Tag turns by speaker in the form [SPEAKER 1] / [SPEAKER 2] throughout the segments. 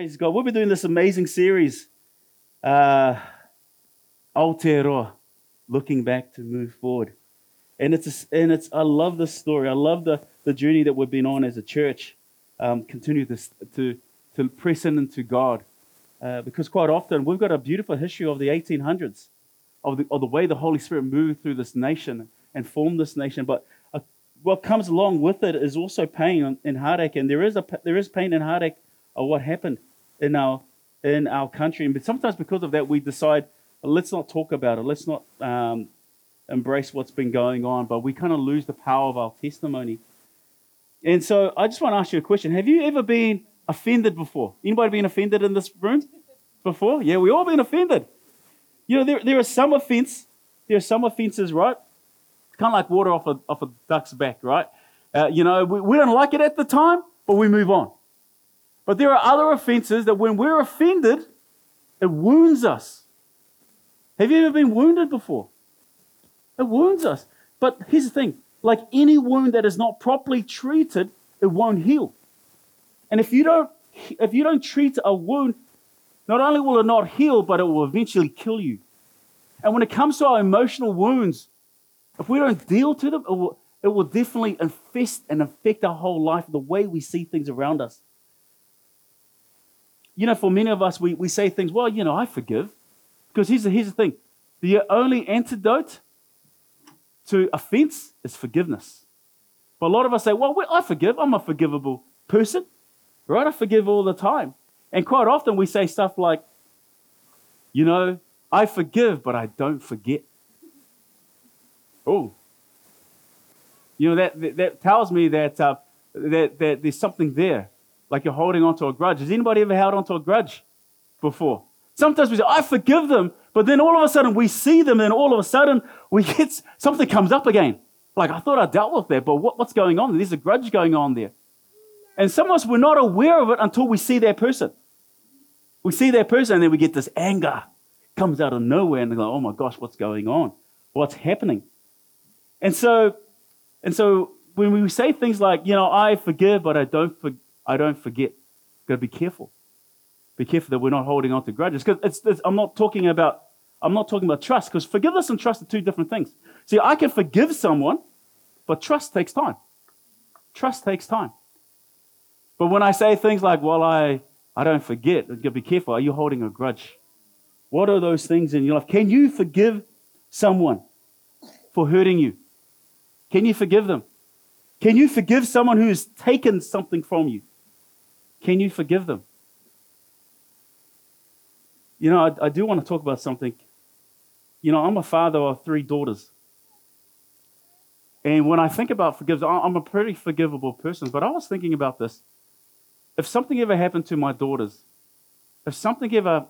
[SPEAKER 1] Praise God. We'll be doing this amazing series, uh, Aotearoa, looking back to move forward. And it's, a, and it's, I love this story. I love the, the journey that we've been on as a church. Um, continue to, to, to press in into God. Uh, because quite often we've got a beautiful history of the 1800s, of the, of the way the Holy Spirit moved through this nation and formed this nation. But uh, what comes along with it is also pain and heartache. And there is, a, there is pain and heartache of what happened in our, in our country. And sometimes because of that, we decide, let's not talk about it. Let's not um, embrace what's been going on. But we kind of lose the power of our testimony. And so I just want to ask you a question. Have you ever been offended before? Anybody been offended in this room before? Yeah, we all been offended. You know, there, there are some offense, there are some offenses, right? Kind of like water off a, off a duck's back, right? Uh, you know, we, we don't like it at the time, but we move on. But there are other offenses that when we're offended, it wounds us. Have you ever been wounded before? It wounds us. But here's the thing like any wound that is not properly treated, it won't heal. And if you don't, if you don't treat a wound, not only will it not heal, but it will eventually kill you. And when it comes to our emotional wounds, if we don't deal to them, it will, it will definitely infest and affect our whole life, the way we see things around us. You know, for many of us, we, we say things, well, you know, I forgive. Because here's the, here's the thing the only antidote to offense is forgiveness. But a lot of us say, well, I forgive. I'm a forgivable person, right? I forgive all the time. And quite often we say stuff like, you know, I forgive, but I don't forget. Oh. You know, that, that, that tells me that, uh, that, that there's something there, like you're holding onto a grudge. Has anybody ever held onto a grudge before? Sometimes we say, I forgive them, but then all of a sudden we see them, and all of a sudden we get something comes up again. Like, I thought I dealt with that, but what, what's going on? There's a grudge going on there. And some of us, we're not aware of it until we see that person. We see that person, and then we get this anger comes out of nowhere, and they go, oh my gosh, what's going on? What's happening? And so, and so when we say things like, you know, I forgive, but I don't, for, I don't forget, got to be careful. Be careful that we're not holding on to grudges. Because I'm not talking about I'm not talking about trust, because forgiveness and trust are two different things. See, I can forgive someone, but trust takes time. Trust takes time. But when I say things like, well, I, I don't forget, be careful. Are you holding a grudge? What are those things in your life? Can you forgive someone for hurting you? Can you forgive them? Can you forgive someone who has taken something from you? Can you forgive them? You know, I, I do want to talk about something. You know, I'm a father of three daughters. And when I think about forgiveness, I'm a pretty forgivable person. But I was thinking about this. If something ever happened to my daughters, if something ever,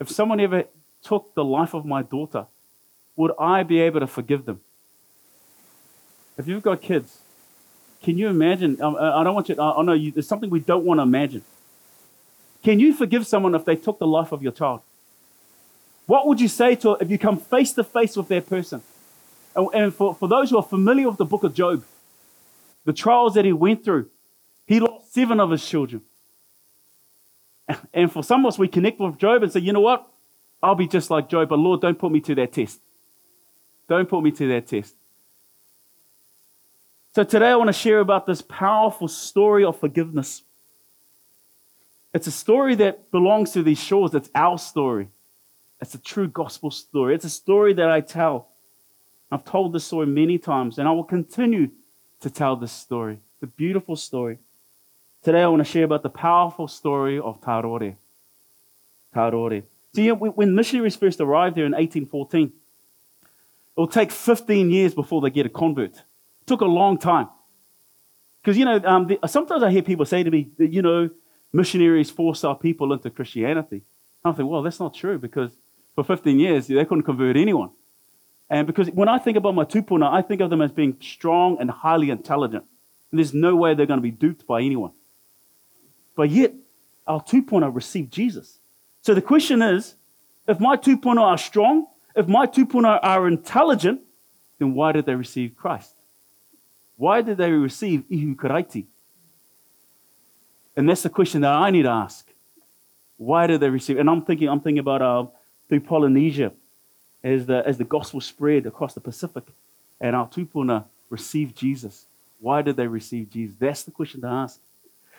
[SPEAKER 1] if someone ever took the life of my daughter, would I be able to forgive them? If you've got kids, can you imagine? Um, I don't want you, I know you, there's something we don't want to imagine. Can you forgive someone if they took the life of your child? What would you say to if you come face to face with that person? And for, for those who are familiar with the book of Job, the trials that he went through, he lost seven of his children. And for some of us, we connect with Job and say, you know what? I'll be just like Job, but Lord, don't put me to that test. Don't put me to that test. So today I want to share about this powerful story of forgiveness. It's a story that belongs to these shores. It's our story. It's a true gospel story. It's a story that I tell. I've told this story many times, and I will continue to tell this story. The beautiful story. Today, I want to share about the powerful story of Tarore. Tarore. See, when missionaries first arrived there in 1814, it will take 15 years before they get a convert. Took a long time. Because, you know, um, the, sometimes I hear people say to me, you know, missionaries force our people into Christianity. I think, well, that's not true because for 15 years they couldn't convert anyone. And because when I think about my tupuna, I think of them as being strong and highly intelligent. And there's no way they're going to be duped by anyone. But yet, our tupuna received Jesus. So the question is if my tupuna are strong, if my tupuna are intelligent, then why did they receive Christ? Why did they receive ihu karaiti? And that's the question that I need to ask. Why did they receive? And I'm thinking, I'm thinking about uh, through Polynesia, as the, as the gospel spread across the Pacific, and our tupuna received Jesus. Why did they receive Jesus? That's the question to ask.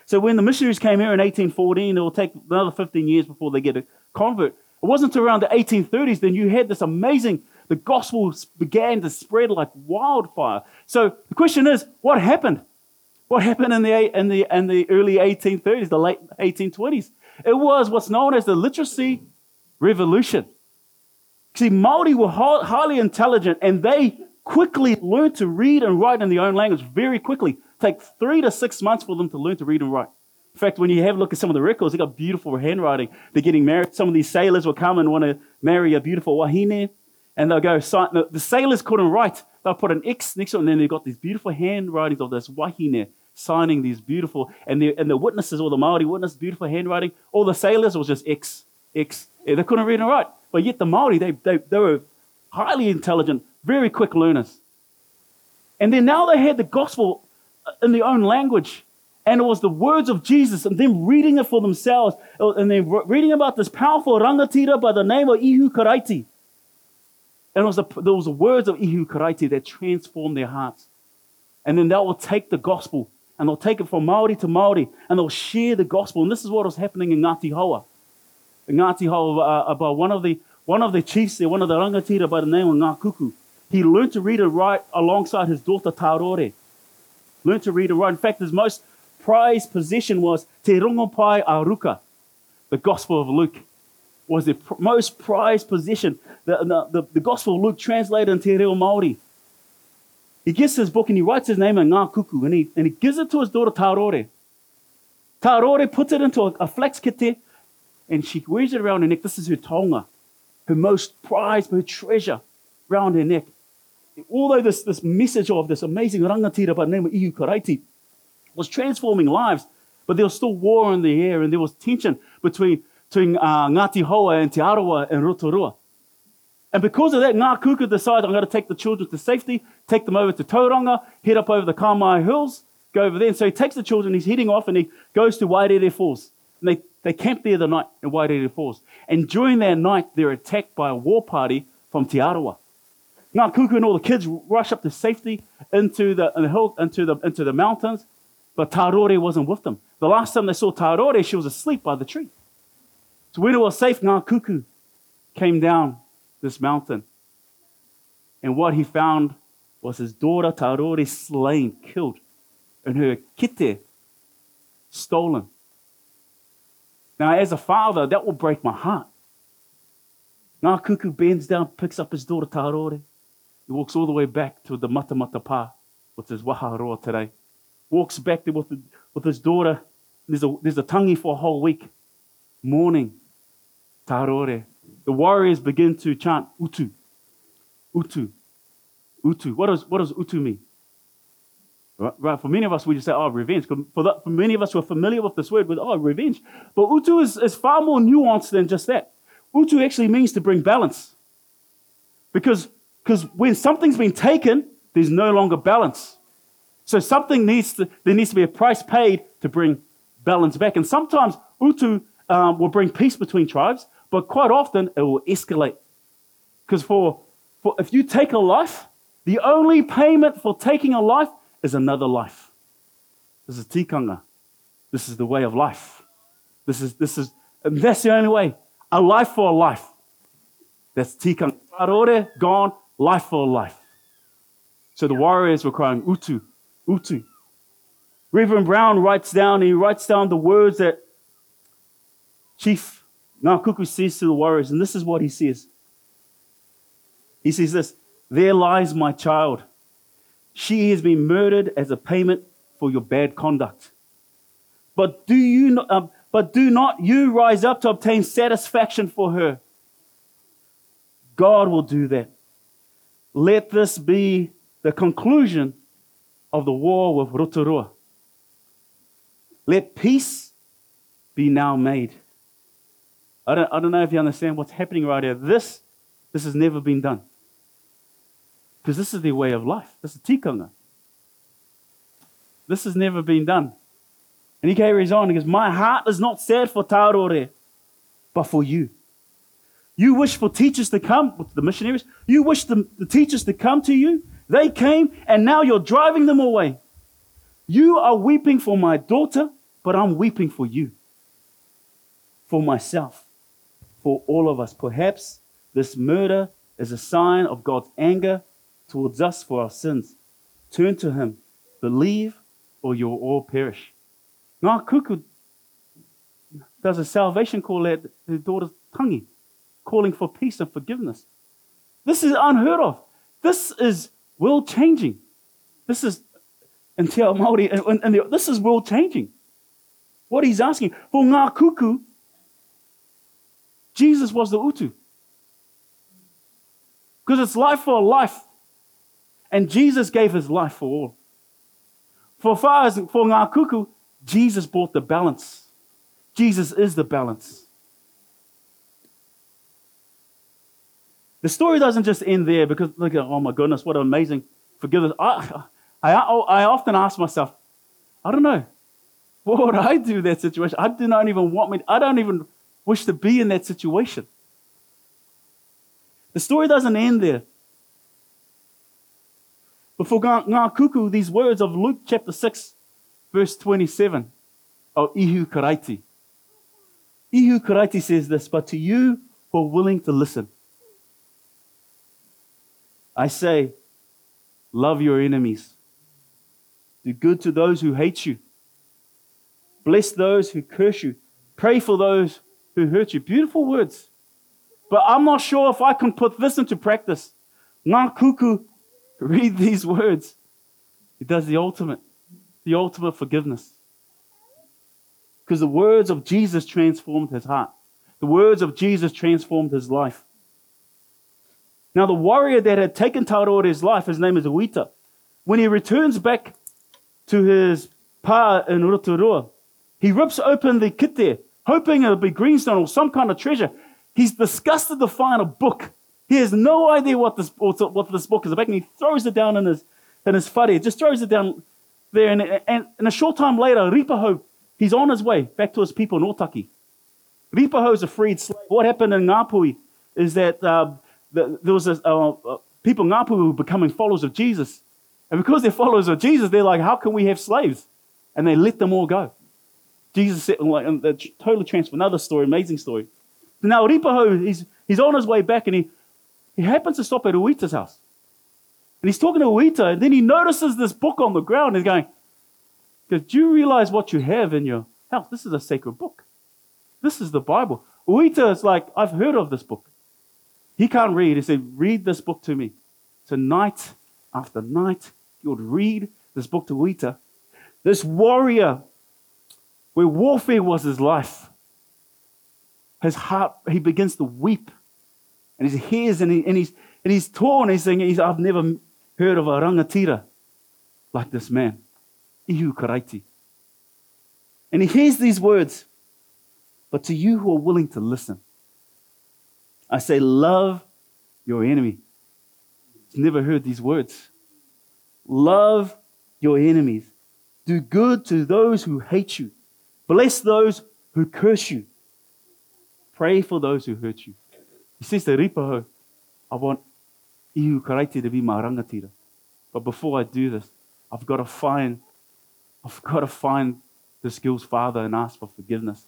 [SPEAKER 1] So when the missionaries came here in 1814, it will take another 15 years before they get a convert. It wasn't around the 1830s, then you had this amazing, the gospel began to spread like wildfire. So the question is, what happened? What happened in the, in the, in the early 1830s, the late 1820s? It was what's known as the literacy revolution. See, Maori were highly intelligent and they quickly learned to read and write in their own language very quickly. Take three to six months for them to learn to read and write. In fact, when you have a look at some of the records, they got beautiful handwriting. They're getting married. Some of these sailors will come and want to marry a beautiful wahine, and they'll go sign. The sailors couldn't write. They'll put an X next to it, and then they've got these beautiful handwritings of this wahine signing these beautiful, and the, and the witnesses, all the Maori witnesses, beautiful handwriting. All the sailors was just X, X. They couldn't read and write. But yet the Maori, they, they, they were highly intelligent, very quick learners. And then now they had the gospel in their own language. And it was the words of Jesus and them reading it for themselves. And then reading about this powerful rangatira by the name of Ihu Karaiti. And it was the, the words of Ihu Karaiti that transformed their hearts. And then they will take the gospel and they'll take it from Maori to Maori and they'll share the gospel. And this is what was happening in Ngati Haua. In Ngati Haua, uh, about one of the one of the chiefs there, one of the rangatira by the name of Ngā he learned to read and write alongside his daughter Tarore. Learned to read and write. In fact, his most prized possession was Te Rongopai a Ruka, the Gospel of Luke. Was the pr- most prized possession. The, the, the, Gospel of Luke translated into Reo Māori. He gets his book and he writes his name in Ngā Kuku and he, and he gives it to his daughter Tarore. Tarore puts it into a, a flax kete and she wears it around her neck. This is her taonga her most prized, her treasure round her neck. Although this, this message of this amazing rangatira by the name of Ihu Karaiti was transforming lives, but there was still war in the air and there was tension between, between uh, Ngati Haua and Te Arawa and Rotorua. And because of that, Ngā Kuku decided, I'm going to take the children to safety, take them over to Tauranga, head up over the Kaimai Hills, go over there. And so he takes the children, he's heading off, and he goes to Wairere Falls. And they they camped there the night in Wairere Falls. And during that night, they're attacked by a war party from Te Arawa. Ngā Kuku and all the kids rush up to safety into the, in the hill, into the, into the mountains, but Tarore wasn't with them. The last time they saw Tarore, she was asleep by the tree. So when it was safe, now, Kuku came down this mountain. And what he found was his daughter Tarore slain, killed, and her kete stolen. Now, as a father, that will break my heart. Ngā kuku bends down, picks up his daughter Tarore. He walks all the way back to the Matamata Pa, which is Waharoa today. Walks back there with, with his daughter. There's a, there's a tangi for a whole week. Mourning, Tarore. The warriors begin to chant Utu. Utu. Utu. What does, what does Utu mean? Right? For many of us, we just say, oh, revenge. For, for many of us who are familiar with this word, with, oh, revenge. But utu is, is far more nuanced than just that. Utu actually means to bring balance. Because because when something's been taken, there's no longer balance. So something needs to, there needs to be a price paid to bring balance back. And sometimes utu um, will bring peace between tribes, but quite often it will escalate. Because for, for if you take a life, the only payment for taking a life is another life. This is tikanga. This is the way of life. This is, this is, that's the only way. A life for a life. That's tikanga. Tarore, gone, life for a life. So the warriors were crying, Utu, Utu. Reverend Brown writes down, he writes down the words that Chief Ngākuku says to the warriors, and this is what he says. He says this, There lies my child. She has been murdered as a payment for your bad conduct. But do you not, um, but do not you rise up to obtain satisfaction for her. God will do that. Let this be the conclusion of the war with Rotorua. Let peace be now made. I don't, I don't know if you understand what's happening right here. This, this has never been done. Because this is their way of life. This is tikanga. This has never been done. And he carries on. He goes, My heart is not sad for Tarore, but for you. You wish for teachers to come, the missionaries. You wish the, the teachers to come to you. They came, and now you're driving them away. You are weeping for my daughter, but I'm weeping for you, for myself, for all of us. Perhaps this murder is a sign of God's anger towards us for our sins. Turn to Him, believe, or you'll all perish. Ngā kuku does a salvation call at her daughter's tangi, calling for peace and forgiveness. This is unheard of. This is world changing. This is and Te Māori, and, and the, this is world changing. What he's asking for ngā kuku, Jesus was the utu. Because it's life for life. And Jesus gave his life for all. For far as for ngā kuku, Jesus brought the balance. Jesus is the balance. The story doesn't just end there because look at oh my goodness, what an amazing forgiveness. I, I, I often ask myself, I don't know, what would I do in that situation? I do not even want me, I don't even wish to be in that situation. The story doesn't end there. But for Ngā Kuku, these words of Luke chapter 6, verse 27 of Ihu Karaiti. Ihu Karaiti says this, but to you who are willing to listen, I say, love your enemies. Do good to those who hate you. Bless those who curse you. Pray for those who hurt you. Beautiful words. But I'm not sure if I can put this into practice. Ngā kuku, read these words. He does the ultimate the ultimate forgiveness. Because the words of Jesus transformed his heart. The words of Jesus transformed his life. Now, the warrior that had taken Tarore's life, his name is Uita. When he returns back to his pa in Rotorua, he rips open the kete, hoping it'll be greenstone or some kind of treasure. He's disgusted to find a book. He has no idea what this, what this book is about, and he throws it down in his, in his whare. just throws it down there. And, and, and a short time later, Ripahau, he's on his way back to his people in Otaki. Ripahau's a freed slave. What happened in Ngāpuhi is that uh, the, there was a, uh, people in Ngāpuhi who were becoming followers of Jesus. And because they're followers of Jesus, they're like, how can we have slaves? And they let them all go. Jesus said, like, and totally transformed. Another story, amazing story. Now, Ripahau, he's, he's on his way back and he, he happens to stop at Uita's house. And he's talking to Uita, and then he notices this book on the ground. He's going, Do you realize what you have in your house? This is a sacred book. This is the Bible. Uita is like, I've heard of this book. He can't read. He said, Read this book to me. So night after night, he would read this book to Uita. This warrior, where warfare was his life, his heart, he begins to weep. And he hears and, he, and, he's, and he's torn. He's saying, he's, I've never heard of a rangatira like this man, Ihu Karaiti. And he hears these words, but to you who are willing to listen, I say, love your enemy. He's never heard these words. Love your enemies. Do good to those who hate you. Bless those who curse you. Pray for those who hurt you. He says to Ripahau, I want ihu karaiti to be my rangatira. But before I do this, I've got to find, I've got to find this girl's father and ask for forgiveness.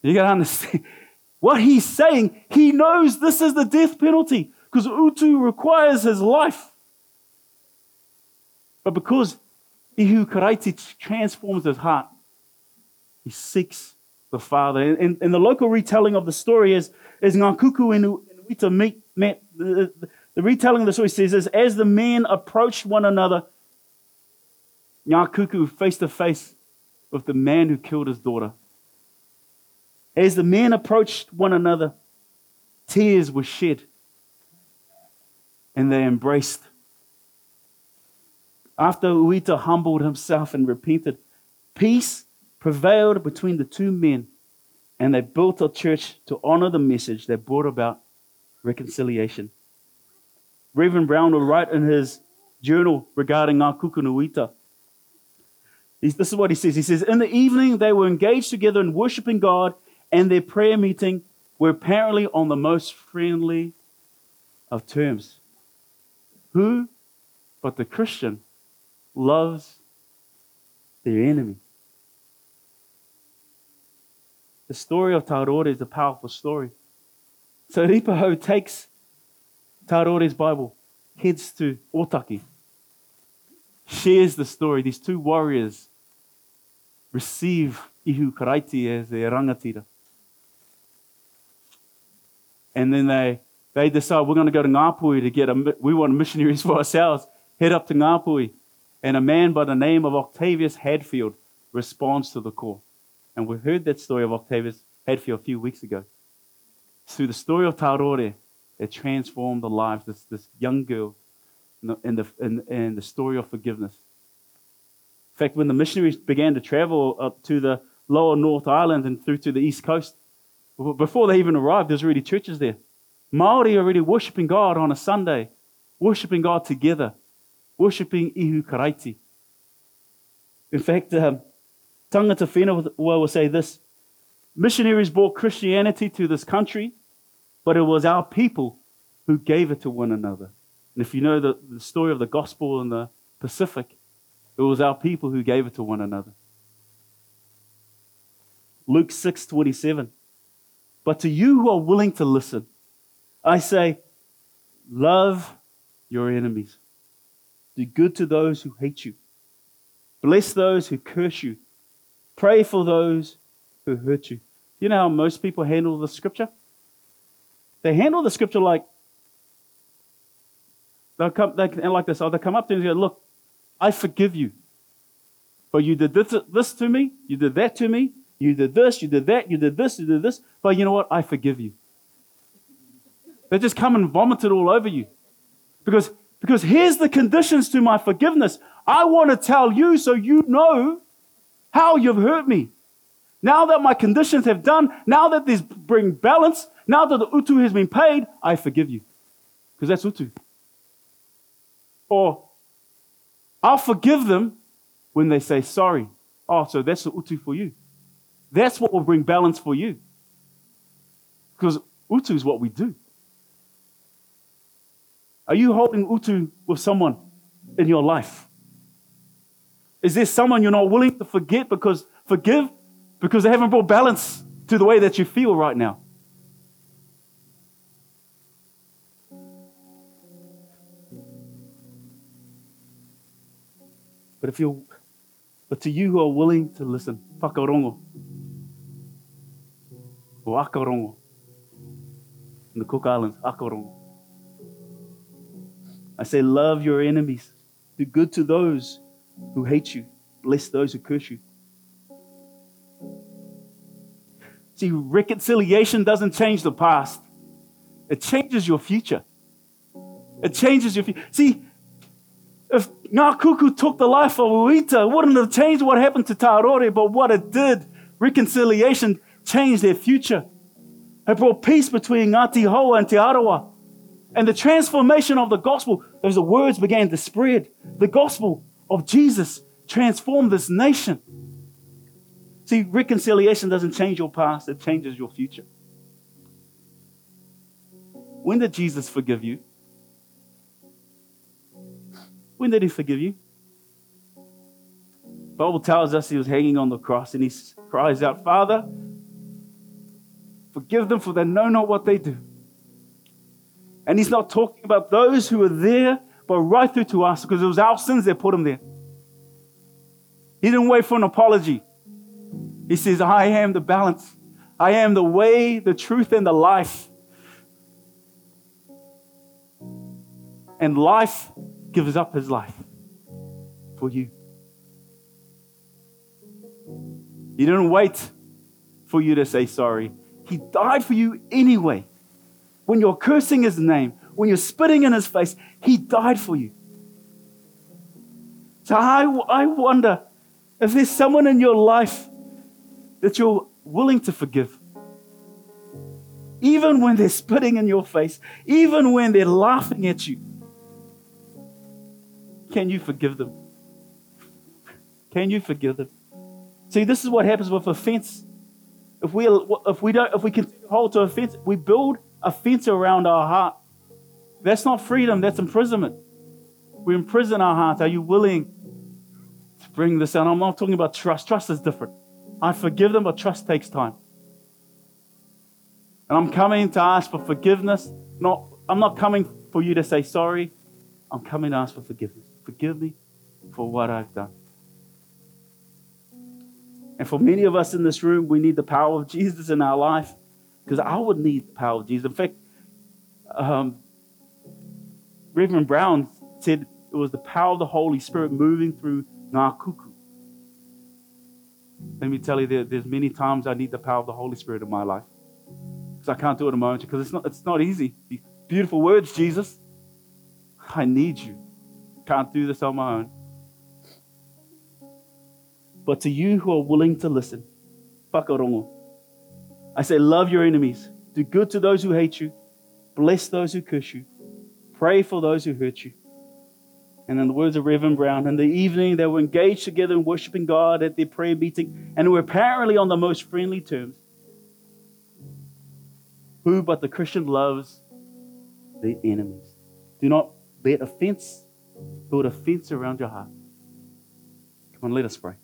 [SPEAKER 1] You got to understand what he's saying. He knows this is the death penalty because Utu requires his life. But because Ihu Karaiti transforms his heart, he seeks the father. And, and, the local retelling of the story is, is Ngakuku and Uita meet, met, the, the retelling of the story says this as the men approached one another, Ngakuku face to face with the man who killed his daughter. As the men approached one another, tears were shed and they embraced. After Uita humbled himself and repented, peace prevailed between the two men and they built a church to honor the message that brought about reconciliation. Reverend Brown will write in his journal regarding Ngā Kuku and Uita. This is what he says. He says, In the evening, they were engaged together in worshiping God, and their prayer meeting were apparently on the most friendly of terms. Who but the Christian loves their enemy? The story of Tarore is a powerful story. So Ripahau takes Tarore's Bible, heads to Otaki, shares the story. These two warriors receive Ihu Karaiti as their rangatira. And then they, they decide we're going to go to Ngāpuhi to get a, we want missionaries for ourselves. Head up to Ngāpuhi. And a man by the name of Octavius Hadfield responds to the call. And we heard that story of Octavius Hadfield a few weeks ago. Through the story of Tarore, it transformed the lives of this, this young girl and the, in, in the story of forgiveness. In fact, when the missionaries began to travel up to the lower North Island and through to the East Coast, before they even arrived, there's already churches there. Maori already worshiping God on a Sunday, worshiping God together, worshiping Ihu Karaiti. In fact, um, Tangata Whenua will say this Missionaries brought Christianity to this country, but it was our people who gave it to one another. And if you know the, the story of the gospel in the Pacific, it was our people who gave it to one another. Luke 6 27. But to you who are willing to listen, I say, love your enemies. Do good to those who hate you. Bless those who curse you. Pray for those who hurt you. You know how most people handle the scripture? They handle the scripture like they'll come they, like this. Oh, they come up to you and go, Look, I forgive you. But you did this, this to me, you did that to me, you did this, you did that, you did this, you did this. But you know what? I forgive you. They just come and vomit it all over you. Because, because here's the conditions to my forgiveness. I want to tell you so you know how you've hurt me. Now that my conditions have done, now that there's bring balance, now that the utu has been paid, I forgive you. Because that's utu. Or I'll forgive them when they say sorry. Oh, so that's the utu for you. That's what will bring balance for you. Because utu is what we do. Are you holding utu with someone in your life? Is there someone you're not willing to forget because forgive because they haven't brought balance to the way that you feel right now? But if you're but to you who are willing to listen, whakarongo, or akarongo, in the Cook Islands, akarongo. I say, love your enemies. Do good to those who hate you. Bless those who curse you. See, reconciliation doesn't change the past, it changes your future. It changes your future. See, if Ngā Kuku took the life of Uita, it wouldn't have changed what happened to Tarore, but what it did, reconciliation, changed their future. It brought peace between Ngāti Hauā and Te Arawa. And the transformation of the gospel, as the words began to spread, the gospel of Jesus transformed this nation. See, reconciliation doesn't change your past, it changes your future. When did Jesus forgive you? When did he forgive you? The Bible tells us he was hanging on the cross and he cries out, Father, forgive them for they know not what they do. And he's not talking about those who were there, but right through to us because it was our sins that put him there. He didn't wait for an apology. He says, I am the balance. I am the way, the truth, and the life. And life gives up his life for you. He didn't wait for you to say sorry. He died for you anyway. When you're cursing his name, when you're spitting in his face, he died for you. So I, I wonder if there's someone in your life that you're willing to forgive. Even when they're spitting in your face, even when they're laughing at you, can you forgive them? Can you forgive them? See, this is what happens with offense. If we if we don't if we can hold to offense, we build a fence around our heart. That's not freedom, that's imprisonment. We imprison our hearts. Are you willing to bring this out? I'm not talking about trust. Trust is different. I forgive them, but trust takes time. And I'm coming to ask for forgiveness. Not, I'm not coming for you to say sorry. I'm coming to ask for forgiveness. Forgive me for what I've done. And for many of us in this room, we need the power of Jesus in our life because I would need the power of Jesus. In fact, um, Reverend Brown said it was the power of the Holy Spirit moving through Ngakuku. Let me tell you, there, there's many times I need the power of the Holy Spirit in my life. Because I can't do it a moment because it's not, it's not easy. Beautiful words, Jesus. I need you. Can't do this on my own. But to you who are willing to listen, whakarongo, I say, love your enemies. Do good to those who hate you. Bless those who curse you. Pray for those who hurt you. And in the words of Reverend Brown, in the evening they were engaged together in worshiping God at their prayer meeting and were apparently on the most friendly terms. Who but the Christian loves their enemies? Do not let offense build a fence around your heart. Come on, let us pray.